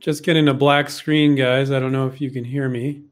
Just getting a black screen, guys. I don't know if you can hear me.